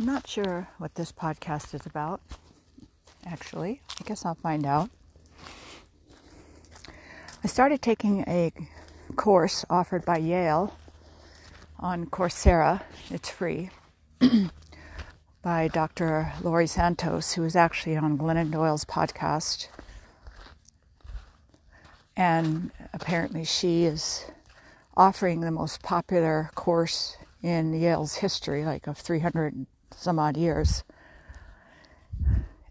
I'm not sure what this podcast is about, actually. I guess I'll find out. I started taking a course offered by Yale on Coursera. It's free. by Dr. Laurie Santos, who is actually on Glennon Doyle's podcast. And apparently, she is offering the most popular course in Yale's history, like of 300 some odd years.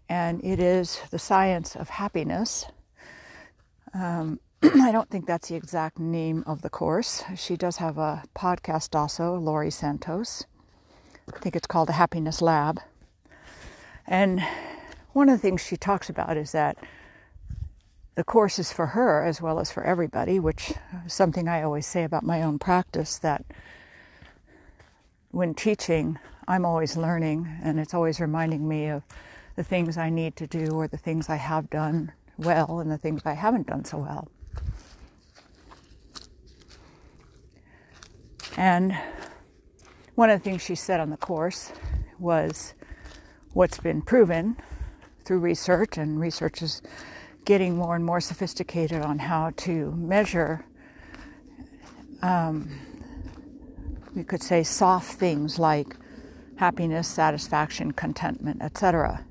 And it is the science of happiness. Um, I don't think that's the exact name of the course. She does have a podcast also, Laurie Santos. I think it's called the Happiness Lab. And one of the things she talks about is that the course is for her as well as for everybody, which is something I always say about my own practice that when teaching, I'm always learning, and it's always reminding me of the things I need to do or the things I have done well and the things I haven't done so well. And one of the things she said on the course was what's been proven through research, and research is getting more and more sophisticated on how to measure um, we could say soft things like happiness, satisfaction, contentment, etc.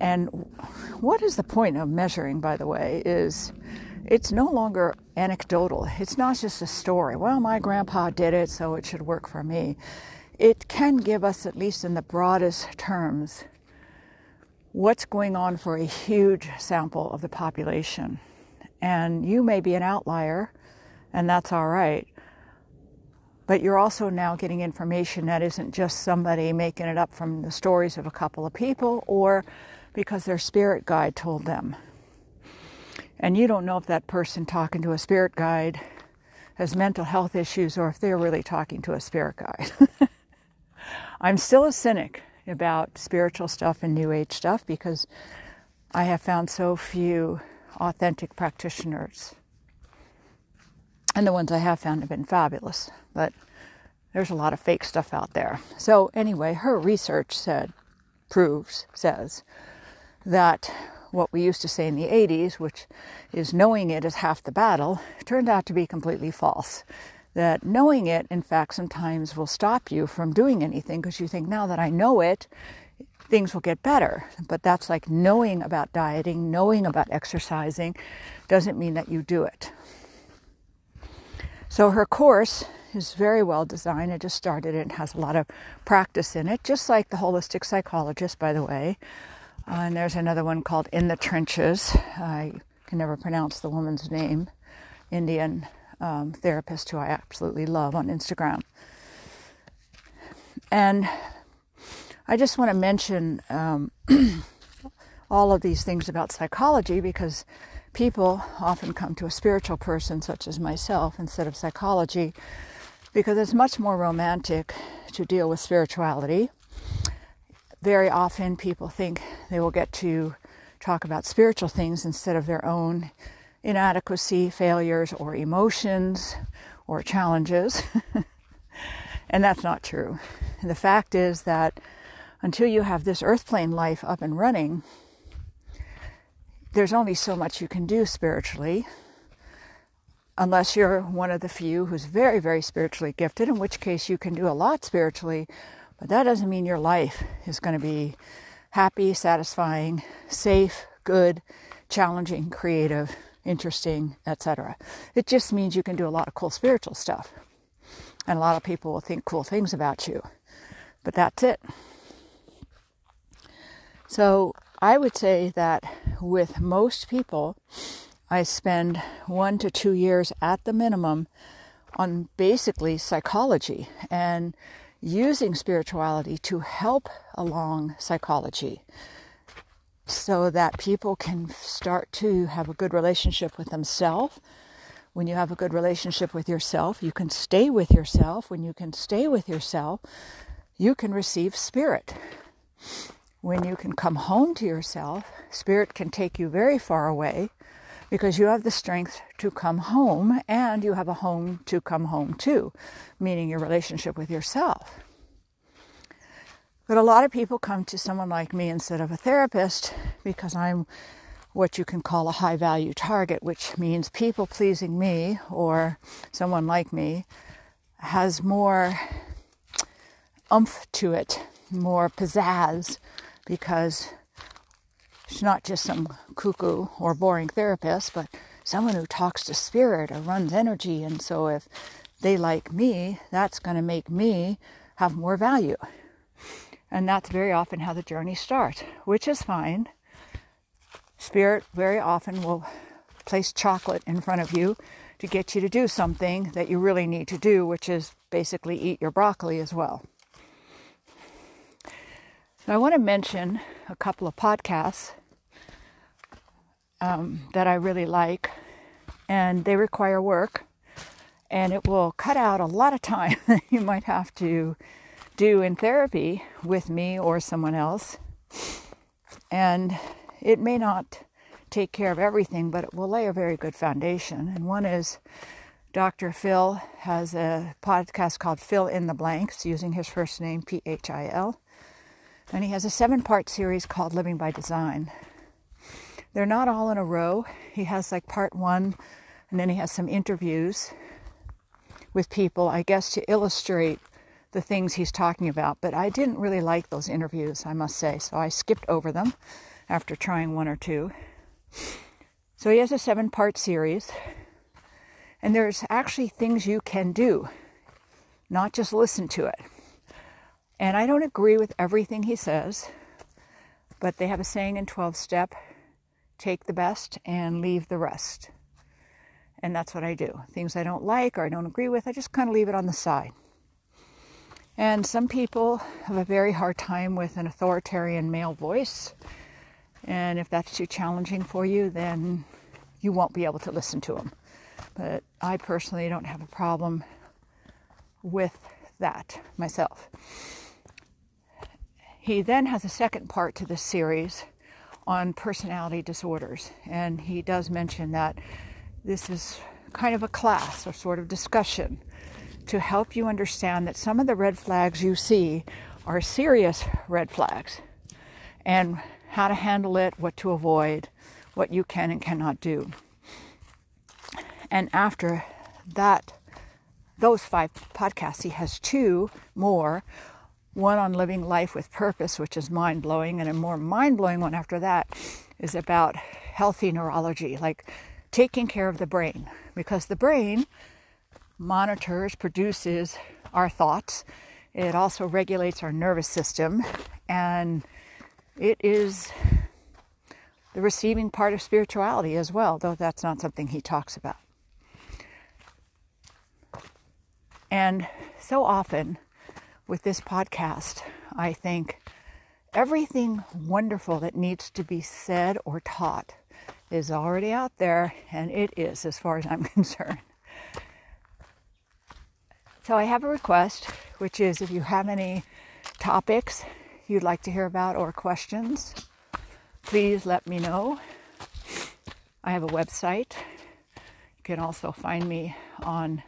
And what is the point of measuring, by the way, is it's no longer anecdotal. It's not just a story. Well, my grandpa did it, so it should work for me. It can give us, at least in the broadest terms, what's going on for a huge sample of the population. And you may be an outlier, and that's all right but you're also now getting information that isn't just somebody making it up from the stories of a couple of people or because their spirit guide told them. And you don't know if that person talking to a spirit guide has mental health issues or if they're really talking to a spirit guide. I'm still a cynic about spiritual stuff and new age stuff because I have found so few authentic practitioners and the ones I have found have been fabulous. But there's a lot of fake stuff out there. So, anyway, her research said, proves, says that what we used to say in the 80s, which is knowing it is half the battle, turned out to be completely false. That knowing it, in fact, sometimes will stop you from doing anything because you think, now that I know it, things will get better. But that's like knowing about dieting, knowing about exercising, doesn't mean that you do it. So her course is very well designed. I just started it and has a lot of practice in it, just like the holistic psychologist, by the way. Uh, and there's another one called In the Trenches. I can never pronounce the woman's name. Indian um, therapist who I absolutely love on Instagram. And I just want to mention um, all of these things about psychology because people often come to a spiritual person, such as myself, instead of psychology, because it's much more romantic to deal with spirituality. Very often, people think they will get to talk about spiritual things instead of their own inadequacy, failures, or emotions or challenges. and that's not true. the fact is that until you have this earth plane life up and running, there's only so much you can do spiritually unless you're one of the few who's very, very spiritually gifted, in which case you can do a lot spiritually, but that doesn't mean your life is going to be happy, satisfying, safe, good, challenging, creative, interesting, etc. It just means you can do a lot of cool spiritual stuff. And a lot of people will think cool things about you. But that's it. So I would say that with most people, I spend one to two years at the minimum on basically psychology and using spirituality to help along psychology so that people can start to have a good relationship with themselves. When you have a good relationship with yourself, you can stay with yourself. When you can stay with yourself, you can receive spirit when you can come home to yourself, spirit can take you very far away because you have the strength to come home and you have a home to come home to, meaning your relationship with yourself. But a lot of people come to someone like me instead of a therapist because I'm what you can call a high value target, which means people pleasing me or someone like me has more umph to it, more pizzazz, because she's not just some cuckoo or boring therapist, but someone who talks to spirit or runs energy. And so if they like me, that's going to make me have more value. And that's very often how the journey starts, which is fine. Spirit very often will place chocolate in front of you to get you to do something that you really need to do, which is basically eat your broccoli as well. I want to mention a couple of podcasts um, that I really like, and they require work, and it will cut out a lot of time that you might have to do in therapy with me or someone else. And it may not take care of everything, but it will lay a very good foundation. And one is Dr. Phil has a podcast called Phil in the Blanks, using his first name, P H I L. And he has a seven part series called Living by Design. They're not all in a row. He has like part one, and then he has some interviews with people, I guess, to illustrate the things he's talking about. But I didn't really like those interviews, I must say, so I skipped over them after trying one or two. So he has a seven part series, and there's actually things you can do, not just listen to it. And I don't agree with everything he says, but they have a saying in 12 step take the best and leave the rest. And that's what I do. Things I don't like or I don't agree with, I just kind of leave it on the side. And some people have a very hard time with an authoritarian male voice. And if that's too challenging for you, then you won't be able to listen to them. But I personally don't have a problem with that myself. He then has a second part to this series on personality disorders, and he does mention that this is kind of a class or sort of discussion to help you understand that some of the red flags you see are serious red flags and how to handle it, what to avoid, what you can and cannot do. And after that, those five podcasts, he has two more one on living life with purpose, which is mind blowing, and a more mind blowing one after that is about healthy neurology, like taking care of the brain, because the brain monitors, produces our thoughts. It also regulates our nervous system, and it is the receiving part of spirituality as well, though that's not something he talks about. And so often, with this podcast, I think everything wonderful that needs to be said or taught is already out there, and it is, as far as I'm concerned. So, I have a request, which is if you have any topics you'd like to hear about or questions, please let me know. I have a website. You can also find me on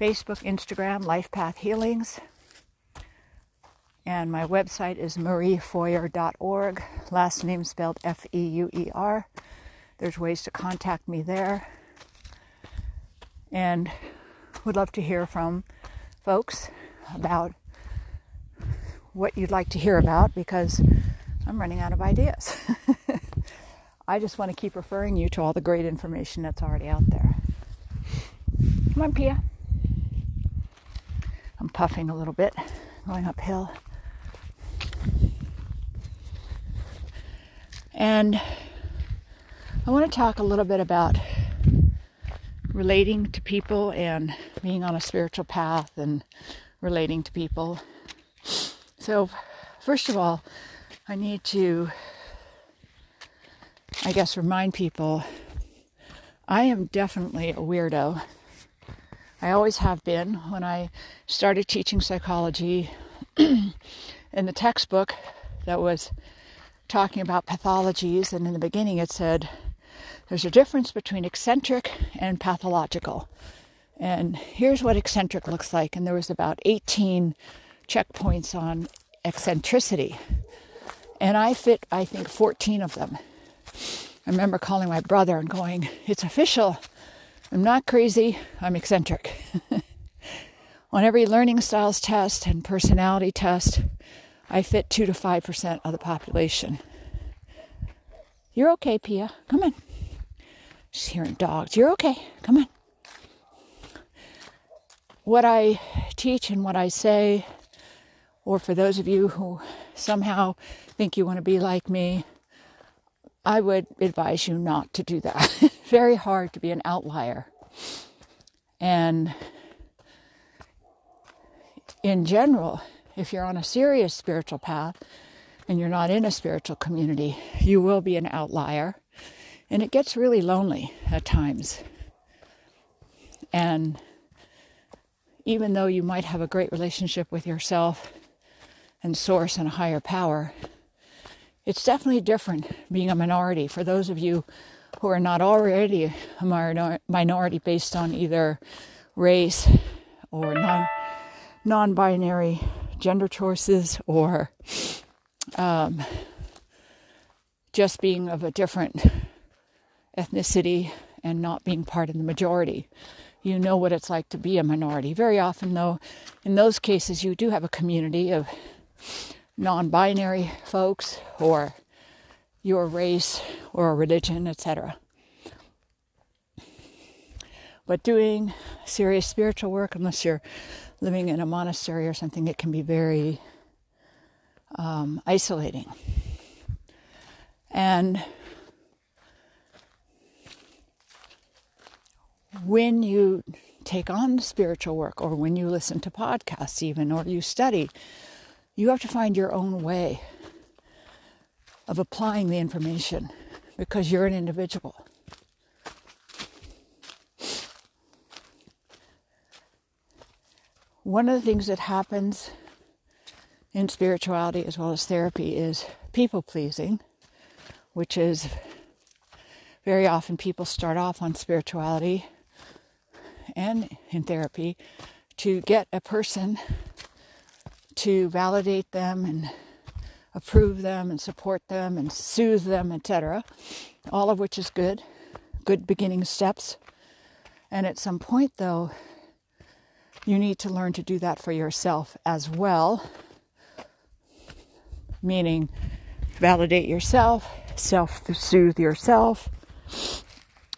Facebook, Instagram, Life Path Healings. And my website is mariefeuer.org, last name spelled F E U E R. There's ways to contact me there. And would love to hear from folks about what you'd like to hear about because I'm running out of ideas. I just want to keep referring you to all the great information that's already out there. Come on, Pia. I'm puffing a little bit, going uphill. And I want to talk a little bit about relating to people and being on a spiritual path and relating to people. So, first of all, I need to, I guess, remind people I am definitely a weirdo. I always have been. When I started teaching psychology in the textbook that was talking about pathologies, and in the beginning it said there's a difference between eccentric and pathological. And here's what eccentric looks like. And there was about 18 checkpoints on eccentricity. And I fit, I think, 14 of them. I remember calling my brother and going, It's official. I'm not crazy, I'm eccentric. On every learning styles test and personality test, I fit 2 to 5% of the population. You're okay, Pia. Come on. She's hearing dogs. You're okay. Come on. What I teach and what I say, or for those of you who somehow think you want to be like me, I would advise you not to do that. Very hard to be an outlier. And in general, if you're on a serious spiritual path and you're not in a spiritual community, you will be an outlier. And it gets really lonely at times. And even though you might have a great relationship with yourself and source and a higher power, it's definitely different being a minority. For those of you who are not already a minority based on either race or non non binary gender choices or um, just being of a different ethnicity and not being part of the majority. You know what it's like to be a minority. Very often, though, in those cases, you do have a community of non binary folks or your race or religion, etc. But doing serious spiritual work, unless you're living in a monastery or something, it can be very um, isolating. And when you take on spiritual work, or when you listen to podcasts, even, or you study, you have to find your own way of applying the information because you're an individual. One of the things that happens in spirituality as well as therapy is people pleasing, which is very often people start off on spirituality and in therapy to get a person to validate them and approve them and support them and soothe them, etc. All of which is good, good beginning steps. And at some point, though, you need to learn to do that for yourself as well, meaning validate yourself, self soothe yourself,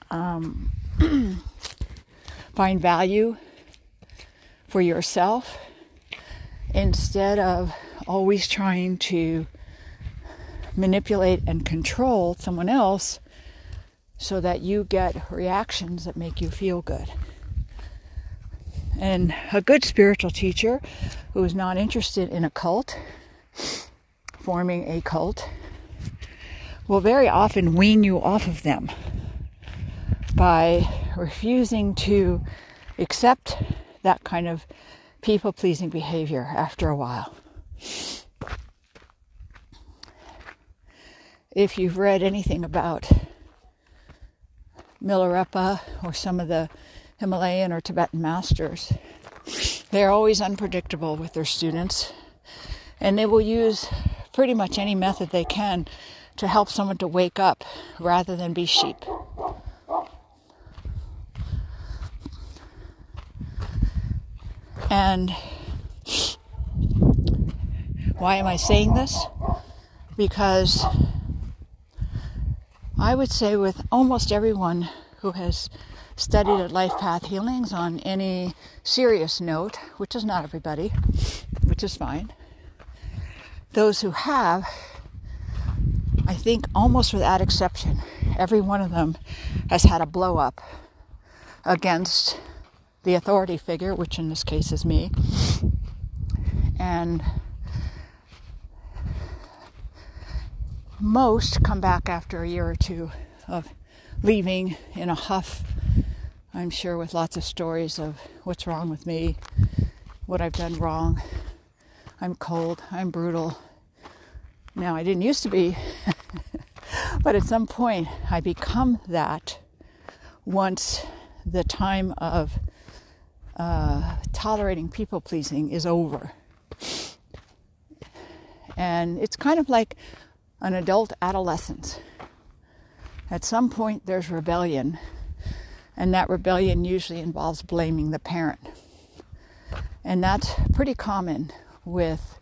um, find value for yourself instead of always trying to manipulate and control someone else so that you get reactions that make you feel good. And a good spiritual teacher who is not interested in a cult, forming a cult, will very often wean you off of them by refusing to accept that kind of people pleasing behavior after a while. If you've read anything about Milarepa or some of the Himalayan or Tibetan masters. They're always unpredictable with their students, and they will use pretty much any method they can to help someone to wake up rather than be sheep. And why am I saying this? Because I would say with almost everyone who has studied at Life Path Healings on any serious note, which is not everybody, which is fine. Those who have, I think almost without exception, every one of them has had a blow up against the authority figure, which in this case is me. And most come back after a year or two of leaving in a huff I'm sure with lots of stories of what's wrong with me, what I've done wrong. I'm cold, I'm brutal. Now, I didn't used to be, but at some point I become that once the time of uh, tolerating people pleasing is over. And it's kind of like an adult adolescence. At some point, there's rebellion, and that rebellion usually involves blaming the parent. And that's pretty common with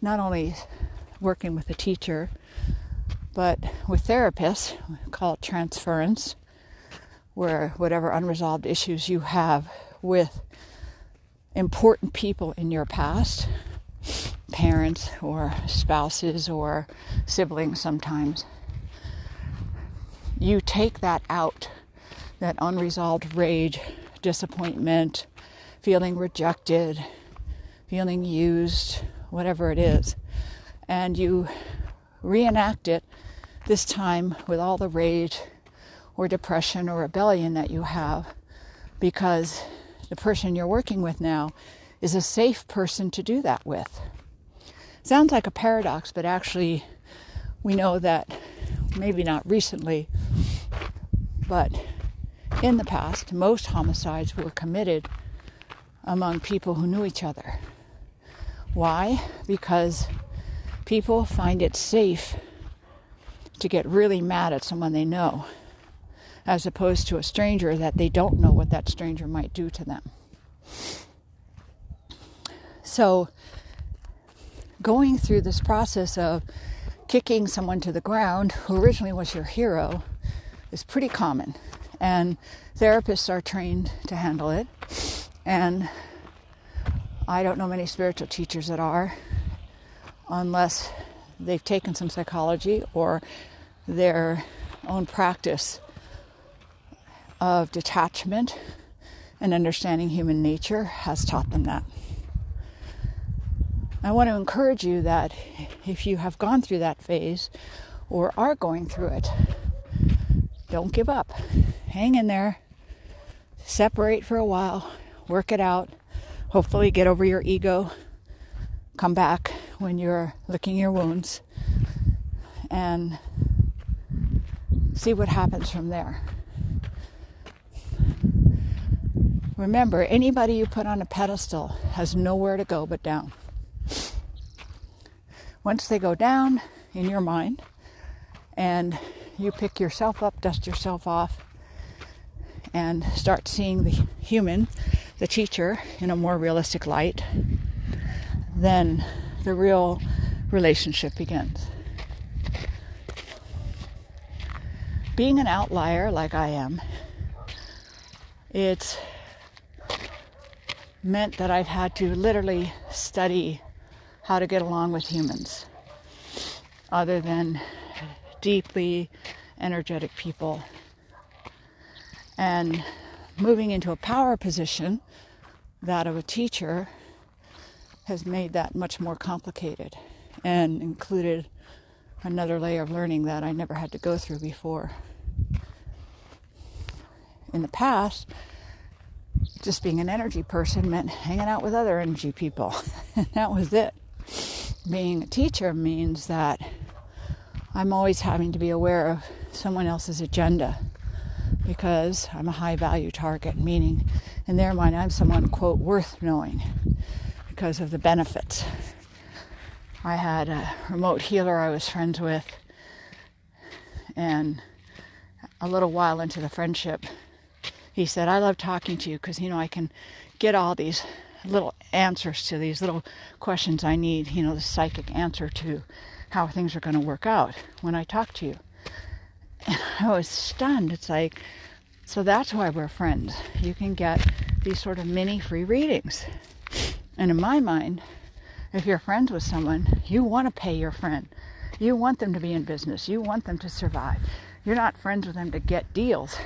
not only working with a teacher, but with therapists, we call it transference, where whatever unresolved issues you have with important people in your past, parents or spouses or siblings sometimes, you take that out, that unresolved rage, disappointment, feeling rejected, feeling used, whatever it is, and you reenact it this time with all the rage or depression or rebellion that you have because the person you're working with now is a safe person to do that with. Sounds like a paradox, but actually, we know that maybe not recently, but in the past, most homicides were committed among people who knew each other. Why? Because people find it safe to get really mad at someone they know as opposed to a stranger that they don't know what that stranger might do to them. So, going through this process of kicking someone to the ground who originally was your hero is pretty common, and therapists are trained to handle it. And I don't know many spiritual teachers that are, unless they've taken some psychology or their own practice of detachment and understanding human nature has taught them that. I want to encourage you that if you have gone through that phase or are going through it, don't give up. Hang in there. Separate for a while. Work it out. Hopefully, get over your ego. Come back when you're licking your wounds and see what happens from there. Remember, anybody you put on a pedestal has nowhere to go but down. Once they go down in your mind and you pick yourself up, dust yourself off, and start seeing the human, the teacher, in a more realistic light, then the real relationship begins. Being an outlier like I am, it's meant that I've had to literally study how to get along with humans other than deeply energetic people. And moving into a power position, that of a teacher, has made that much more complicated and included another layer of learning that I never had to go through before. In the past, just being an energy person meant hanging out with other energy people. and that was it. Being a teacher means that I'm always having to be aware of someone else's agenda because I'm a high value target, meaning in their mind, I'm someone, quote, worth knowing because of the benefits. I had a remote healer I was friends with, and a little while into the friendship, he said, I love talking to you because, you know, I can get all these little answers to these little questions I need, you know, the psychic answer to how things are going to work out when I talk to you. And I was stunned. It's like, so that's why we're friends. You can get these sort of mini free readings. And in my mind, if you're friends with someone, you want to pay your friend. You want them to be in business. You want them to survive. You're not friends with them to get deals.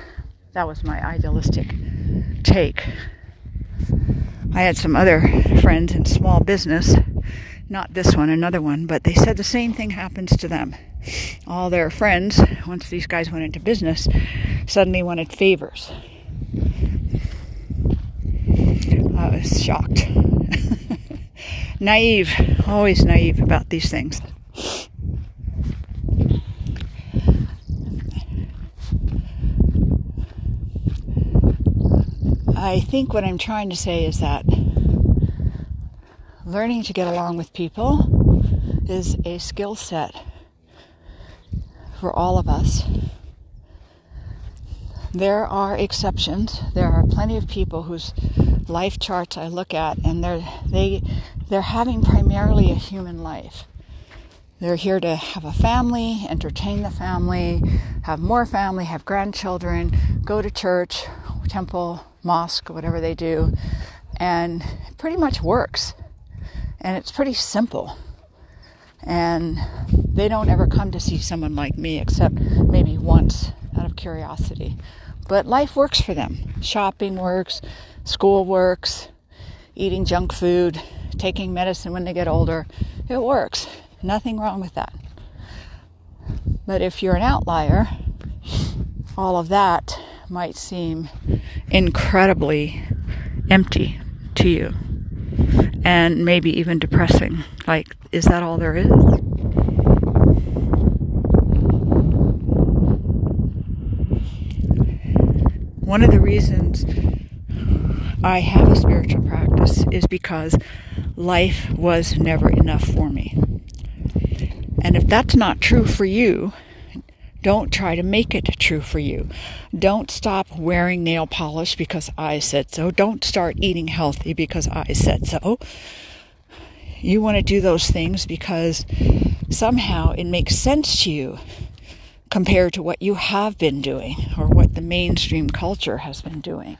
That was my idealistic take. I had some other friends in small business, not this one, another one, but they said the same thing happens to them. All their friends, once these guys went into business, suddenly wanted favors. I was shocked. naive, always naive about these things. I think what I'm trying to say is that learning to get along with people is a skill set for all of us. There are exceptions. There are plenty of people whose life charts I look at and they're they they're having primarily a human life. They're here to have a family, entertain the family, have more family, have grandchildren, go to church, temple, mosque, whatever they do, and it pretty much works. And it's pretty simple. And they don't ever come to see someone like me except maybe once out of curiosity. But life works for them. Shopping works, school works, eating junk food, taking medicine when they get older. It works. Nothing wrong with that. But if you're an outlier, all of that might seem incredibly empty to you and maybe even depressing. Like, is that all there is? One of the reasons I have a spiritual practice is because life was never enough for me. And if that's not true for you, don't try to make it true for you. Don't stop wearing nail polish because I said so. Don't start eating healthy because I said so. You want to do those things because somehow it makes sense to you compared to what you have been doing or what the mainstream culture has been doing.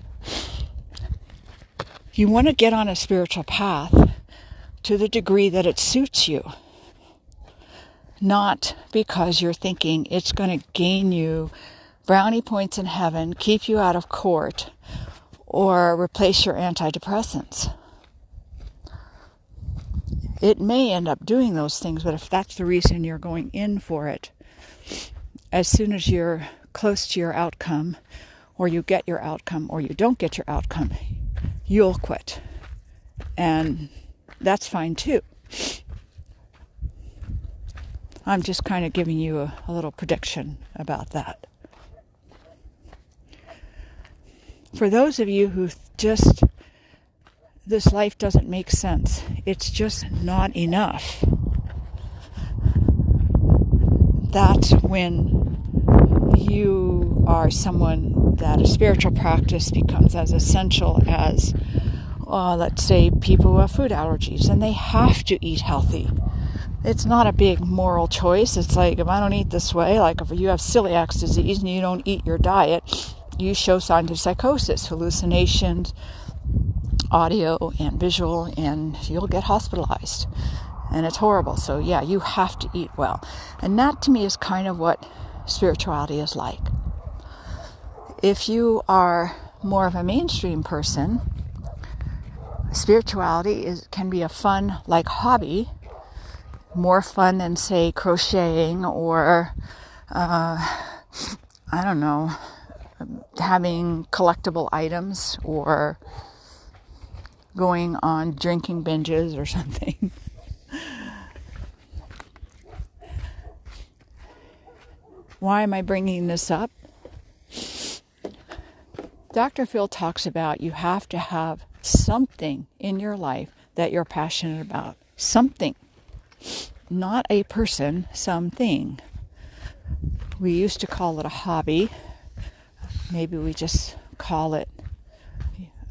You want to get on a spiritual path to the degree that it suits you, not because you're thinking it's going to gain you brownie points in heaven, keep you out of court, or replace your antidepressants. It may end up doing those things, but if that's the reason you're going in for it, as soon as you're close to your outcome, or you get your outcome, or you don't get your outcome, you'll quit. And that's fine too. I'm just kind of giving you a, a little prediction about that. For those of you who just, this life doesn't make sense, it's just not enough. That's when you are someone that a spiritual practice becomes as essential as, uh, let's say, people who have food allergies and they have to eat healthy. It's not a big moral choice. It's like if I don't eat this way, like if you have celiac disease and you don't eat your diet, you show signs of psychosis, hallucinations, audio and visual, and you'll get hospitalized. And it's horrible. So, yeah, you have to eat well. And that to me is kind of what spirituality is like. If you are more of a mainstream person, spirituality is can be a fun like hobby, more fun than say crocheting or uh, I don't know having collectible items or going on drinking binges or something. Why am I bringing this up? Dr. Phil talks about you have to have something in your life that you're passionate about. Something. Not a person, something. We used to call it a hobby. Maybe we just call it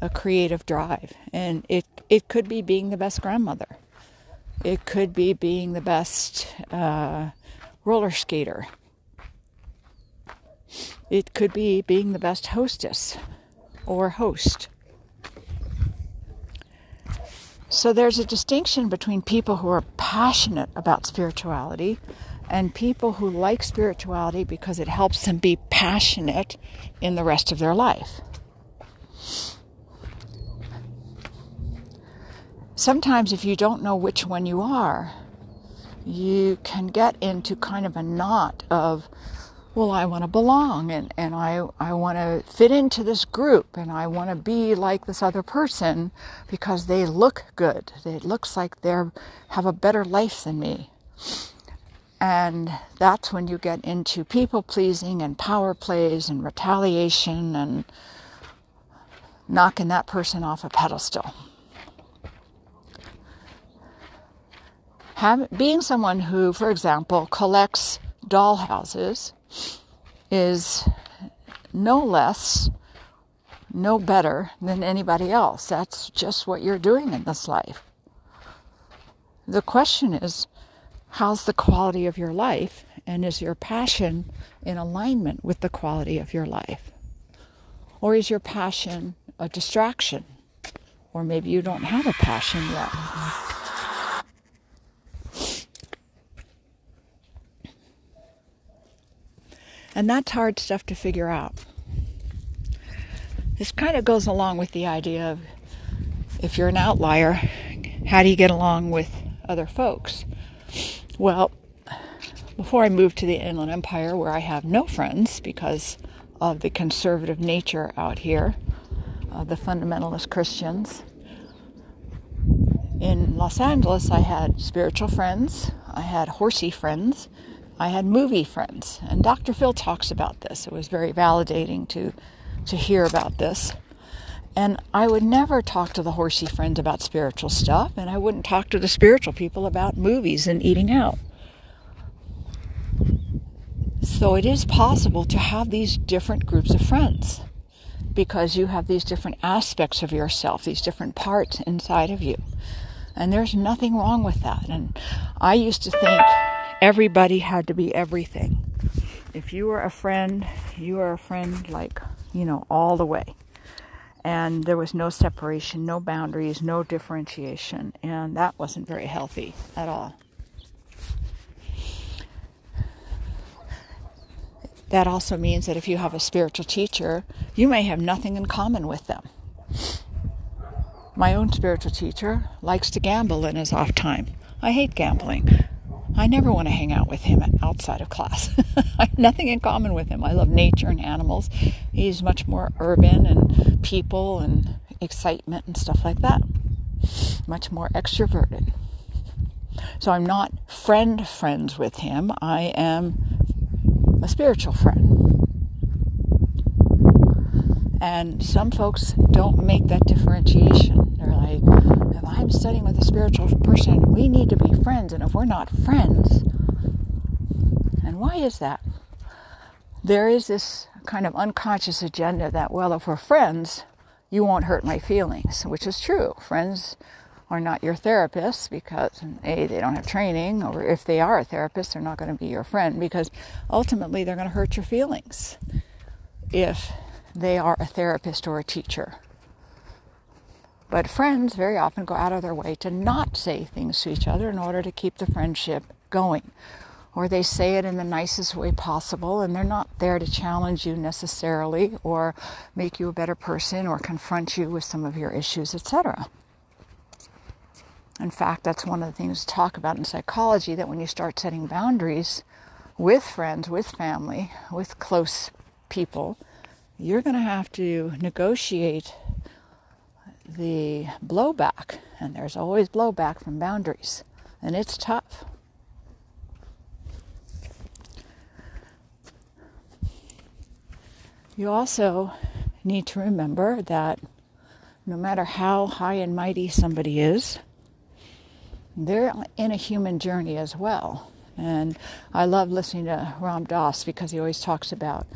a creative drive. And it, it could be being the best grandmother. It could be being the best uh, roller skater. It could be being the best hostess or host. So there's a distinction between people who are passionate about spirituality and people who like spirituality because it helps them be passionate in the rest of their life. Sometimes, if you don't know which one you are, you can get into kind of a knot of well, I want to belong and, and I, I want to fit into this group and I want to be like this other person because they look good. It looks like they have a better life than me. And that's when you get into people pleasing and power plays and retaliation and knocking that person off a pedestal. have, being someone who, for example, collects doll houses is no less, no better than anybody else. That's just what you're doing in this life. The question is, how's the quality of your life? And is your passion in alignment with the quality of your life? Or is your passion a distraction? Or maybe you don't have a passion yet. And that's hard stuff to figure out. This kind of goes along with the idea of if you're an outlier, how do you get along with other folks? Well, before I moved to the Inland Empire, where I have no friends because of the conservative nature out here, uh, the fundamentalist Christians, in Los Angeles, I had spiritual friends, I had horsey friends, I had movie friends, and Dr. Phil talks about this. It was very validating to to hear about this. And I would never talk to the horsey friends about spiritual stuff, and I wouldn't talk to the spiritual people about movies and eating out. So it is possible to have these different groups of friends because you have these different aspects of yourself, these different parts inside of you. And there's nothing wrong with that. And I used to think everybody had to be everything. If you were a friend, you were a friend like, you know, all the way. And there was no separation, no boundaries, no differentiation. And that wasn't very healthy at all. That also means that if you have a spiritual teacher, you may have nothing in common with them. My own spiritual teacher likes to gamble in his off time. I hate gambling. I never want to hang out with him outside of class. I have nothing in common with him. I love nature and animals. He's much more urban and people and excitement and stuff like that. Much more extroverted. So I'm not friend friends with him. I am a spiritual friend. And some folks don't make that differentiation. They're like, if I'm studying with a spiritual person, we need to be friends. And if we're not friends, and why is that? There is this kind of unconscious agenda that, well, if we're friends, you won't hurt my feelings, which is true. Friends are not your therapists because A, they don't have training, or if they are a therapist, they're not going to be your friend because ultimately they're going to hurt your feelings if they are a therapist or a teacher. But friends very often go out of their way to not say things to each other in order to keep the friendship going. Or they say it in the nicest way possible, and they're not there to challenge you necessarily or make you a better person or confront you with some of your issues, etc. In fact, that's one of the things to talk about in psychology that when you start setting boundaries with friends, with family, with close people, you're going to have to negotiate the blowback, and there's always blowback from boundaries, and it's tough. You also need to remember that no matter how high and mighty somebody is, they're in a human journey as well. And I love listening to Ram Dass because he always talks about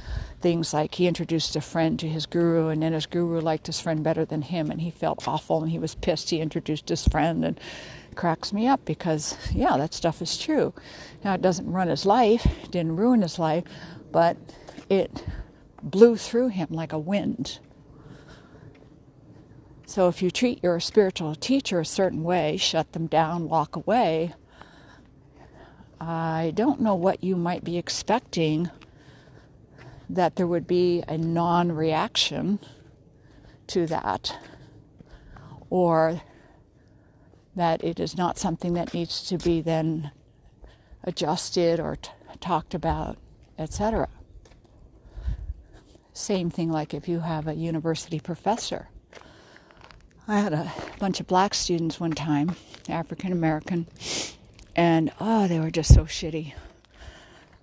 things like he introduced a friend to his guru, and then his guru liked his friend better than him, and he felt awful and he was pissed. He introduced his friend, and cracks me up because, yeah, that stuff is true. Now, it doesn't run his life, didn't ruin his life, but it blew through him like a wind. So, if you treat your spiritual teacher a certain way, shut them down, walk away, I don't know what you might be expecting that there would be a non reaction to that, or that it is not something that needs to be then adjusted or t- talked about, etc. Same thing like if you have a university professor. I had a bunch of black students one time, African American, and oh, they were just so shitty.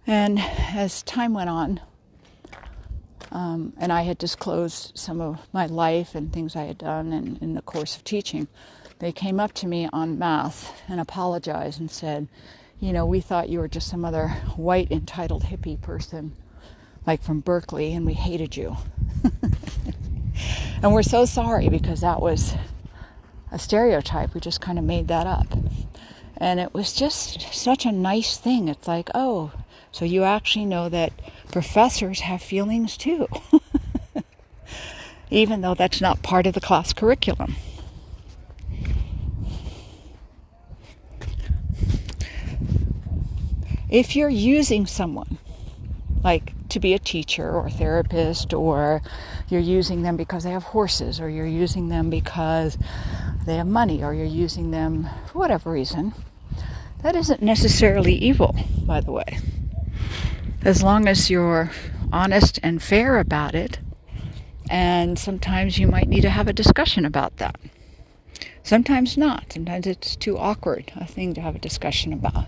And as time went on, um, and I had disclosed some of my life and things I had done in, in the course of teaching, they came up to me on math and apologized and said, you know, we thought you were just some other white entitled hippie person, like from Berkeley, and we hated you. and we're so sorry because that was a stereotype. We just kind of made that up. And it was just such a nice thing. It's like, oh, so you actually know that professors have feelings too. Even though that's not part of the class curriculum. If you're using someone, like to be a teacher or therapist, or you're using them because they have horses, or you're using them because they have money, or you're using them for whatever reason, that isn't necessarily evil, by the way. As long as you're honest and fair about it, and sometimes you might need to have a discussion about that. Sometimes not. Sometimes it's too awkward a thing to have a discussion about.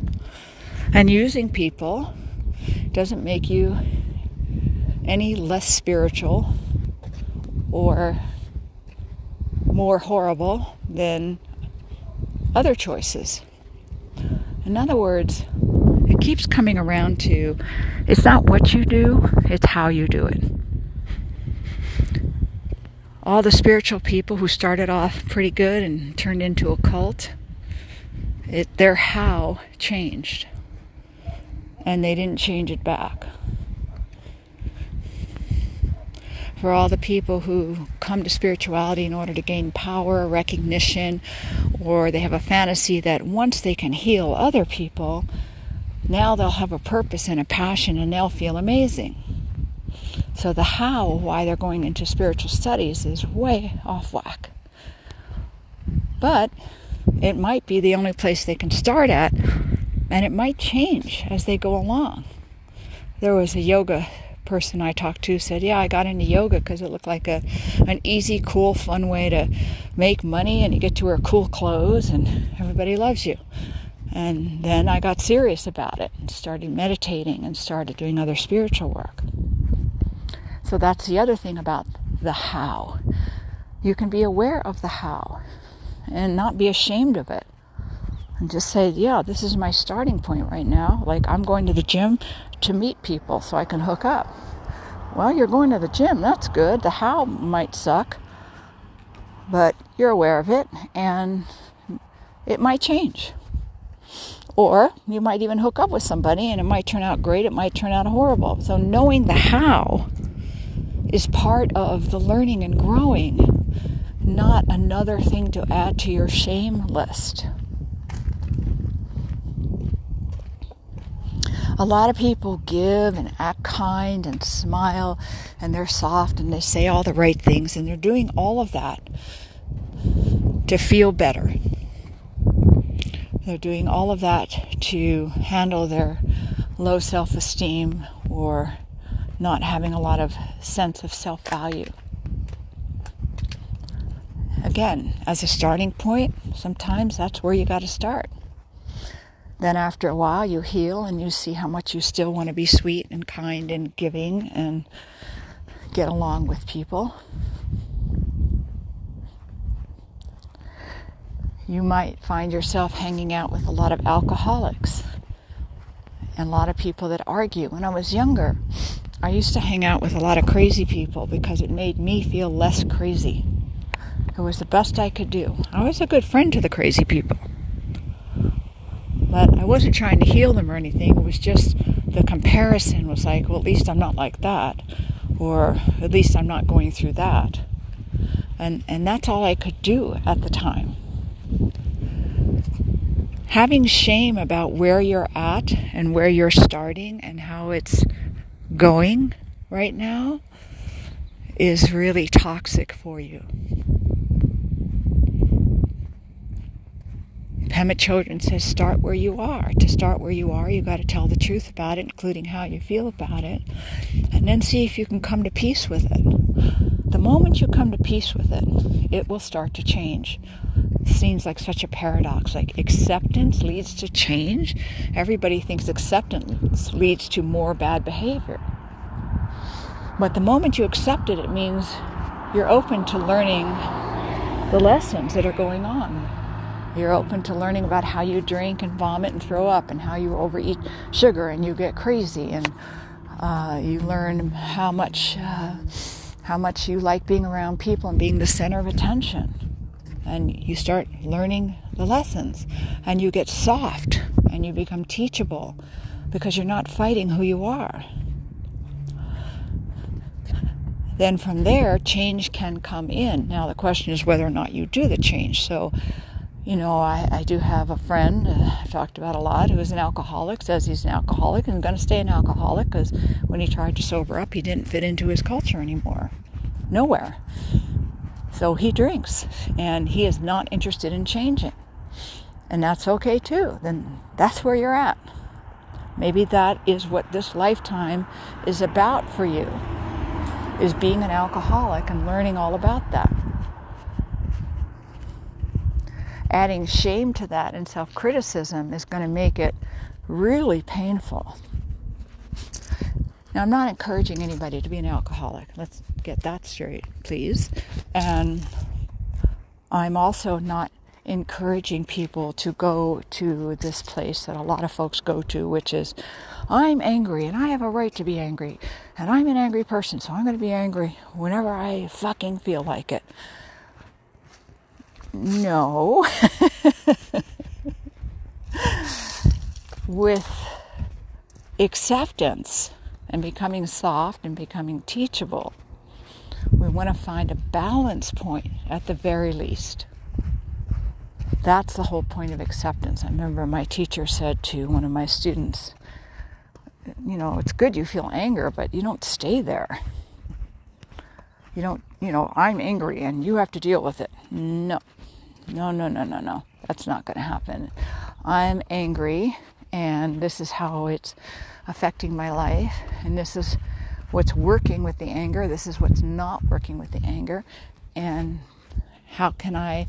And using people doesn't make you any less spiritual or more horrible than other choices. In other words, it keeps coming around to it's not what you do, it's how you do it. All the spiritual people who started off pretty good and turned into a cult, it, their how changed and they didn't change it back. For all the people who come to spirituality in order to gain power, recognition, or they have a fantasy that once they can heal other people, now they'll have a purpose and a passion and they'll feel amazing. So the how, why they're going into spiritual studies, is way off whack. But it might be the only place they can start at and it might change as they go along. There was a yoga person I talked to said, "Yeah, I got into yoga because it looked like a an easy, cool, fun way to make money, and you get to wear cool clothes, and everybody loves you." And then I got serious about it and started meditating and started doing other spiritual work. So that's the other thing about the how. You can be aware of the how and not be ashamed of it and just say, yeah, this is my starting point right now. Like, I'm going to the gym to meet people so I can hook up. Well, you're going to the gym. That's good. The how might suck, but you're aware of it and it might change. Or you might even hook up with somebody and it might turn out great, it might turn out horrible. So, knowing the how is part of the learning and growing, not another thing to add to your shame list. A lot of people give and act kind and smile and they're soft and they say all the right things and they're doing all of that to feel better. They're doing all of that to handle their low self esteem or not having a lot of sense of self value. Again, as a starting point, sometimes that's where you got to start. Then after a while, you heal and you see how much you still want to be sweet and kind and giving and get along with people. You might find yourself hanging out with a lot of alcoholics and a lot of people that argue. When I was younger, I used to hang out with a lot of crazy people because it made me feel less crazy. It was the best I could do. I was a good friend to the crazy people. But I wasn't trying to heal them or anything. It was just the comparison was like, well, at least I'm not like that, or at least I'm not going through that. And, and that's all I could do at the time. Having shame about where you're at and where you're starting and how it's going right now is really toxic for you. Pema Chodron says, start where you are. To start where you are, you've got to tell the truth about it, including how you feel about it, and then see if you can come to peace with it. The moment you come to peace with it, it will start to change. Seems like such a paradox. Like acceptance leads to change. Everybody thinks acceptance leads to more bad behavior. But the moment you accept it, it means you're open to learning the lessons that are going on You're open to learning about how you drink and vomit and throw up and how you overeat sugar and you get crazy and uh, you learn how much uh, how much you like being around people and being the center of attention. And you start learning the lessons and you get soft and you become teachable because you're not fighting who you are. Then from there, change can come in. Now, the question is whether or not you do the change. So, you know, I, I do have a friend uh, I've talked about a lot who is an alcoholic, says he's an alcoholic and going to stay an alcoholic because when he tried to sober up, he didn't fit into his culture anymore. Nowhere. So he drinks and he is not interested in changing. And that's okay too. Then that's where you're at. Maybe that is what this lifetime is about for you. Is being an alcoholic and learning all about that adding shame to that and self criticism is going to make it really painful. Now, I'm not encouraging anybody to be an alcoholic. Let's get that straight, please. And I'm also not encouraging people to go to this place that a lot of folks go to, which is, I'm angry and I have a right to be angry. And I'm an angry person, so I'm going to be angry whenever I fucking feel like it. No. With acceptance and becoming soft and becoming teachable, we want to find a balance point at the very least. That's the whole point of acceptance. I remember my teacher said to one of my students, you know, it's good you feel anger, but you don't stay there. You don't, you know, I'm angry and you have to deal with it. No, no, no, no, no, no. That's not going to happen. I'm angry, and this is how it's affecting my life, and this is what's working with the anger, this is what's not working with the anger, and how can I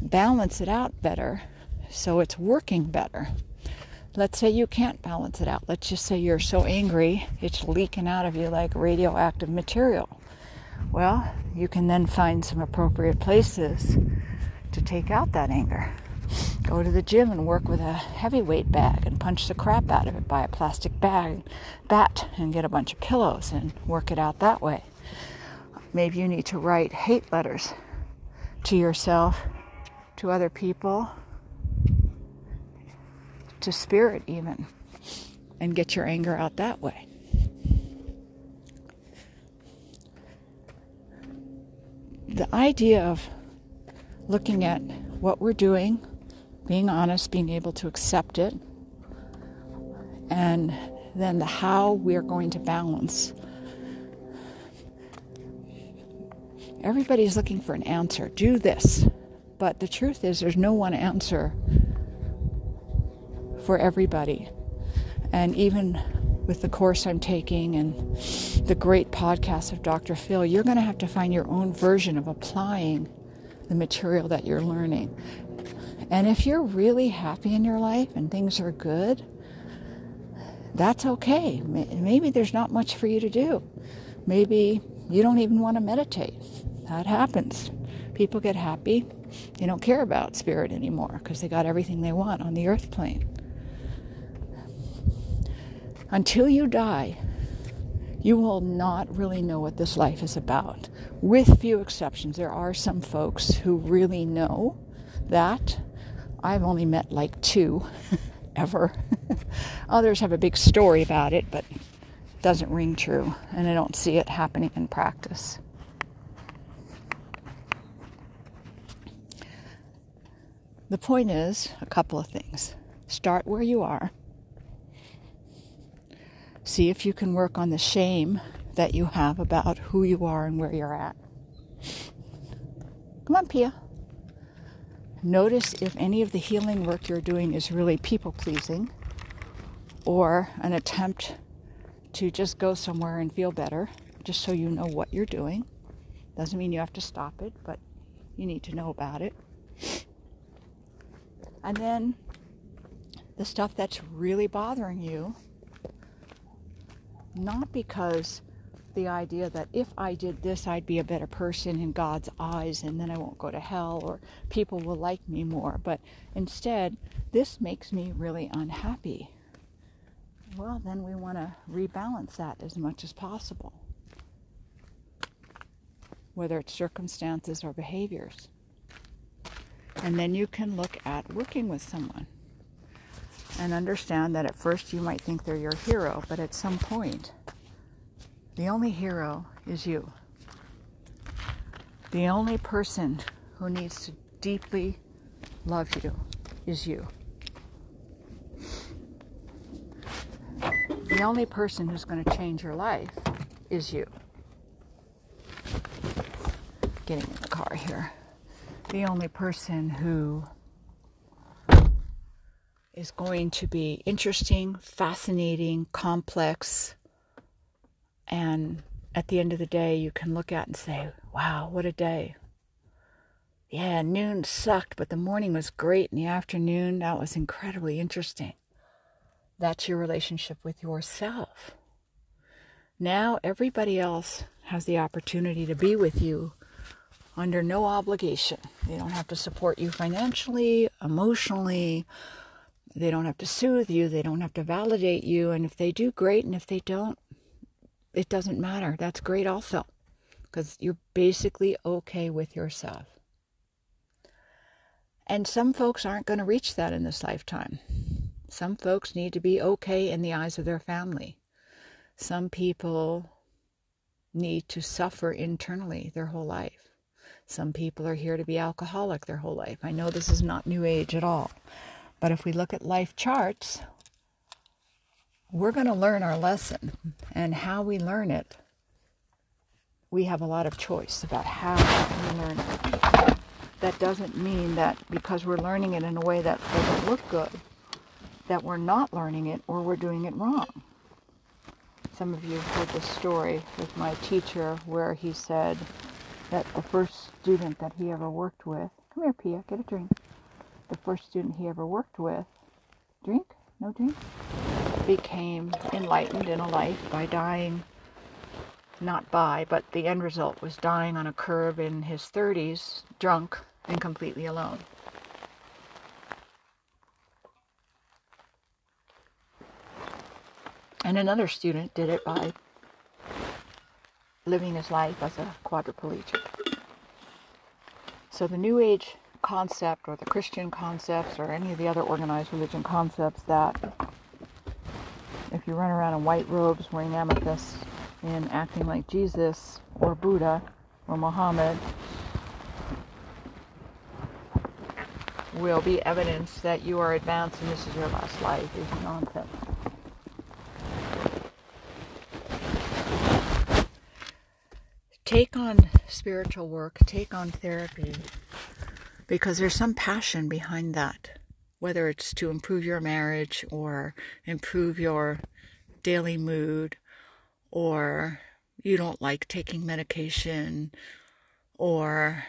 balance it out better so it's working better? Let's say you can't balance it out. Let's just say you're so angry, it's leaking out of you like radioactive material. Well, you can then find some appropriate places to take out that anger. Go to the gym and work with a heavyweight bag and punch the crap out of it. Buy a plastic bag, bat, and get a bunch of pillows and work it out that way. Maybe you need to write hate letters to yourself, to other people, to spirit, even, and get your anger out that way. The idea of looking at what we're doing, being honest, being able to accept it, and then the how we're going to balance. Everybody's looking for an answer. Do this. But the truth is, there's no one answer for everybody. And even with the course I'm taking and the great podcast of Dr. Phil, you're going to have to find your own version of applying the material that you're learning. And if you're really happy in your life and things are good, that's okay. Maybe there's not much for you to do. Maybe you don't even want to meditate. That happens. People get happy. They don't care about spirit anymore because they got everything they want on the earth plane. Until you die, you will not really know what this life is about. With few exceptions, there are some folks who really know that. I've only met like two ever. Others have a big story about it, but it doesn't ring true, and I don't see it happening in practice. The point is a couple of things. Start where you are See if you can work on the shame that you have about who you are and where you're at. Come on, Pia. Notice if any of the healing work you're doing is really people pleasing or an attempt to just go somewhere and feel better, just so you know what you're doing. Doesn't mean you have to stop it, but you need to know about it. And then the stuff that's really bothering you not because the idea that if I did this, I'd be a better person in God's eyes and then I won't go to hell or people will like me more. But instead, this makes me really unhappy. Well, then we want to rebalance that as much as possible, whether it's circumstances or behaviors. And then you can look at working with someone and understand that at first you might think they're your hero, but at some point, the only hero is you. The only person who needs to deeply love you is you. The only person who's going to change your life is you. Getting in the car here. The only person who is going to be interesting, fascinating, complex, and at the end of the day, you can look at and say, wow, what a day. Yeah, noon sucked, but the morning was great, and the afternoon, that was incredibly interesting. That's your relationship with yourself. Now, everybody else has the opportunity to be with you under no obligation. They don't have to support you financially, emotionally, they don't have to soothe you, they don't have to validate you, and if they do, great, and if they don't, it doesn't matter. That's great also, because you're basically okay with yourself. And some folks aren't going to reach that in this lifetime. Some folks need to be okay in the eyes of their family. Some people need to suffer internally their whole life. Some people are here to be alcoholic their whole life. I know this is not New Age at all. But if we look at life charts, we're going to learn our lesson. And how we learn it, we have a lot of choice about how we learn it. That doesn't mean that because we're learning it in a way that doesn't look good, that we're not learning it or we're doing it wrong. Some of you have heard the story with my teacher where he said that the first student that he ever worked with, come here, Pia, get a drink the first student he ever worked with, drink? No drink? Became enlightened in a life by dying, not by, but the end result was dying on a curb in his 30s, drunk and completely alone. And another student did it by living his life as a quadriplegic. So the New Age concept or the Christian concepts or any of the other organized religion concepts that if you run around in white robes wearing amethysts and acting like Jesus or Buddha or Muhammad will be evidence that you are advanced and this is your last life is nonsense. Take on spiritual work, take on therapy, because there's some passion behind that, whether it's to improve your marriage or improve your daily mood, or you don't like taking medication, or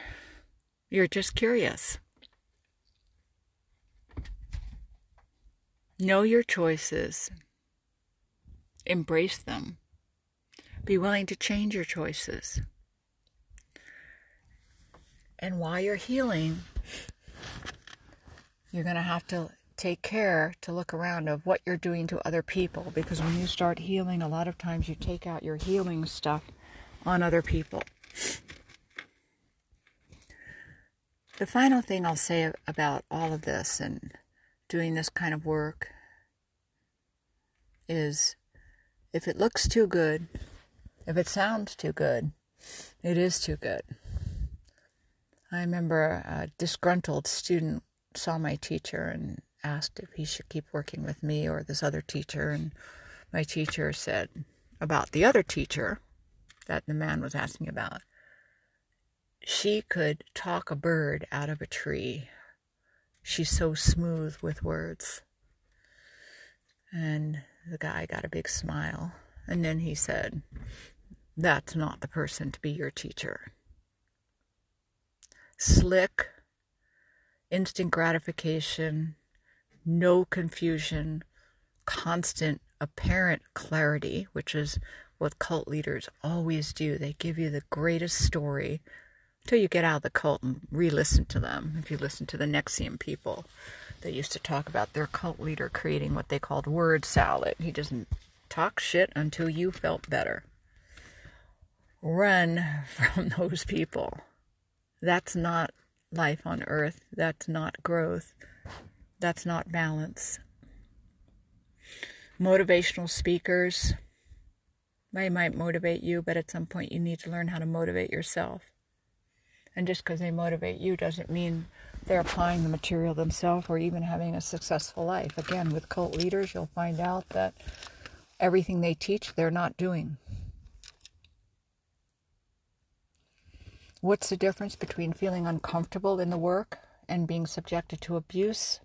you're just curious. Know your choices, embrace them, be willing to change your choices. And while you're healing, you're going to have to take care to look around of what you're doing to other people because when you start healing, a lot of times you take out your healing stuff on other people. The final thing I'll say about all of this and doing this kind of work is if it looks too good, if it sounds too good, it is too good. I remember a disgruntled student saw my teacher and asked if he should keep working with me or this other teacher. And my teacher said about the other teacher that the man was asking about, she could talk a bird out of a tree. She's so smooth with words. And the guy got a big smile. And then he said, That's not the person to be your teacher slick, instant gratification, no confusion, constant apparent clarity, which is what cult leaders always do. They give you the greatest story until you get out of the cult and re listen to them. If you listen to the NXIVM people, they used to talk about their cult leader creating what they called word salad. He doesn't talk shit until you felt better. Run from those people. That's not life on earth. That's not growth. That's not balance. Motivational speakers, they might motivate you, but at some point you need to learn how to motivate yourself. And just because they motivate you doesn't mean they're applying the material themselves or even having a successful life. Again, with cult leaders, you'll find out that everything they teach, they're not doing. What's the difference between feeling uncomfortable in the work and being subjected to abuse?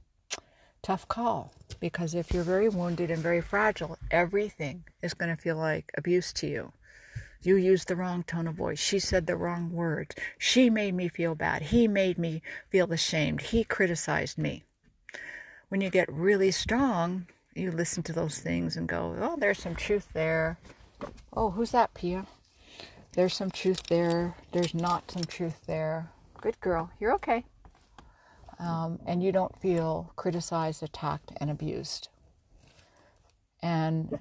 Tough call. Because if you're very wounded and very fragile, everything is going to feel like abuse to you. You used the wrong tone of voice. She said the wrong words. She made me feel bad. He made me feel ashamed. He criticized me. When you get really strong, you listen to those things and go, oh, there's some truth there. Oh, who's that, Pia? There's some truth there. There's not some truth there. Good girl. You're okay. Um, and you don't feel criticized, attacked, and abused. And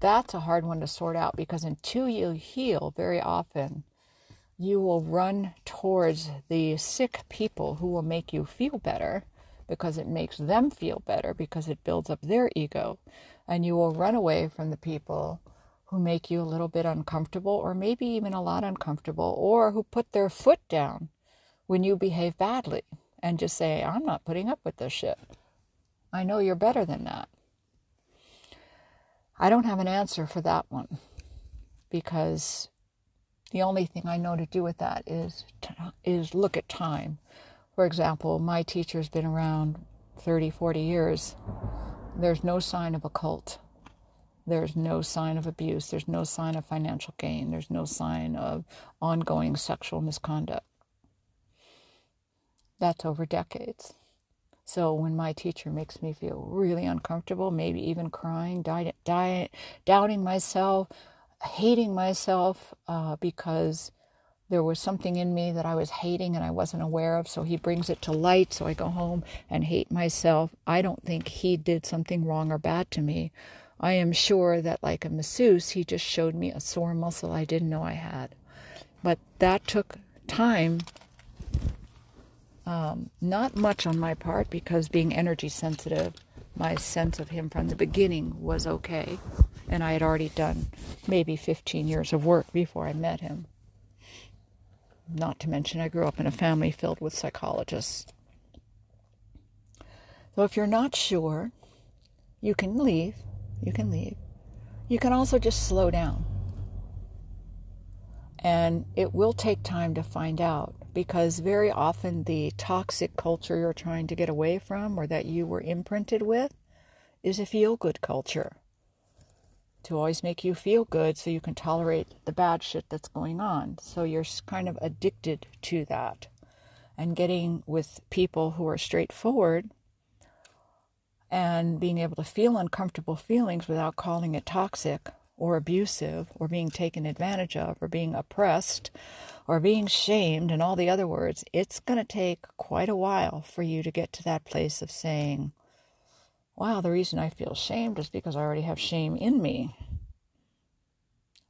that's a hard one to sort out because until you heal, very often you will run towards the sick people who will make you feel better because it makes them feel better because it builds up their ego. And you will run away from the people who make you a little bit uncomfortable or maybe even a lot uncomfortable or who put their foot down when you behave badly and just say, I'm not putting up with this shit. I know you're better than that. I don't have an answer for that one because the only thing I know to do with that is is look at time. For example, my teacher's been around 30, 40 years. There's no sign of a cult. There's no sign of abuse. There's no sign of financial gain. There's no sign of ongoing sexual misconduct. That's over decades. So when my teacher makes me feel really uncomfortable, maybe even crying, di- di- doubting myself, hating myself uh, because there was something in me that I was hating and I wasn't aware of. So he brings it to light. So I go home and hate myself. I don't think he did something wrong or bad to me. I am sure that, like a masseuse, he just showed me a sore muscle I didn't know I had. But that took time um, not much on my part because being energy sensitive, my sense of him from the beginning was okay. And I had already done maybe 15 years of work before I met him. Not to mention, I grew up in a family filled with psychologists. So if you're not sure, you can leave. You can leave. You can also just slow down. And it will take time to find out because very often the toxic culture you're trying to get away from or that you were imprinted with is a feel good culture to always make you feel good so you can tolerate the bad shit that's going on. So you're kind of addicted to that. And getting with people who are straightforward and being able to feel uncomfortable feelings without calling it toxic or abusive or being taken advantage of or being oppressed or being shamed and all the other words, it's going to take quite a while for you to get to that place of saying, wow, the reason I feel shamed is because I already have shame in me.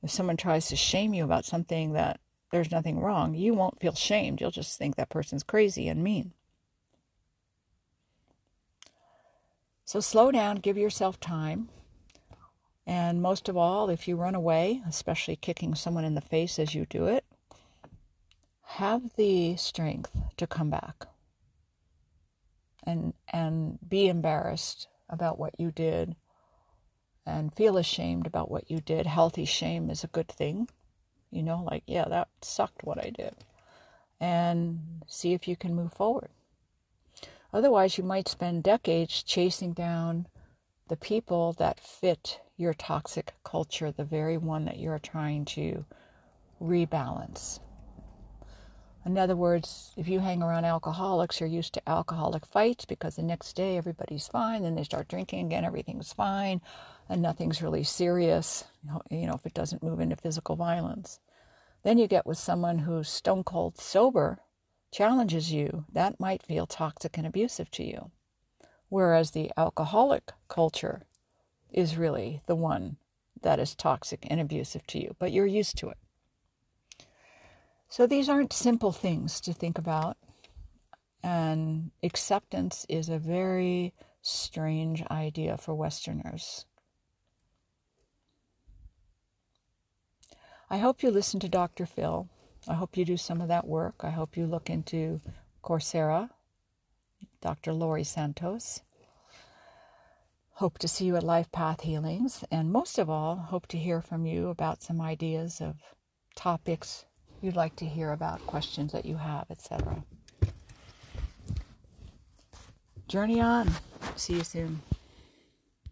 If someone tries to shame you about something that there's nothing wrong, you won't feel shamed. You'll just think that person's crazy and mean. So slow down, give yourself time. And most of all, if you run away, especially kicking someone in the face as you do it, have the strength to come back and and be embarrassed about what you did and feel ashamed about what you did. Healthy shame is a good thing. You know, like, yeah, that sucked what I did. And see if you can move forward. Otherwise, you might spend decades chasing down the people that fit your toxic culture, the very one that you're trying to rebalance. In other words, if you hang around alcoholics, you're used to alcoholic fights because the next day everybody's fine, then they start drinking again, everything's fine, and nothing's really serious, you know, if it doesn't move into physical violence. Then you get with someone who's stone cold sober, challenges you, that might feel toxic and abusive to you. Whereas the alcoholic culture is really the one that is toxic and abusive to you, but you're used to it. So these aren't simple things to think about. And acceptance is a very strange idea for Westerners. I hope you listen to Dr. Phil. I hope you do some of that work. I hope you look into Coursera, Dr. Laurie Santos. Hope to see you at Life Path Healings. And most of all, hope to hear from you about some ideas of topics you'd like to hear about, questions that you have, etc. Journey on. See you soon.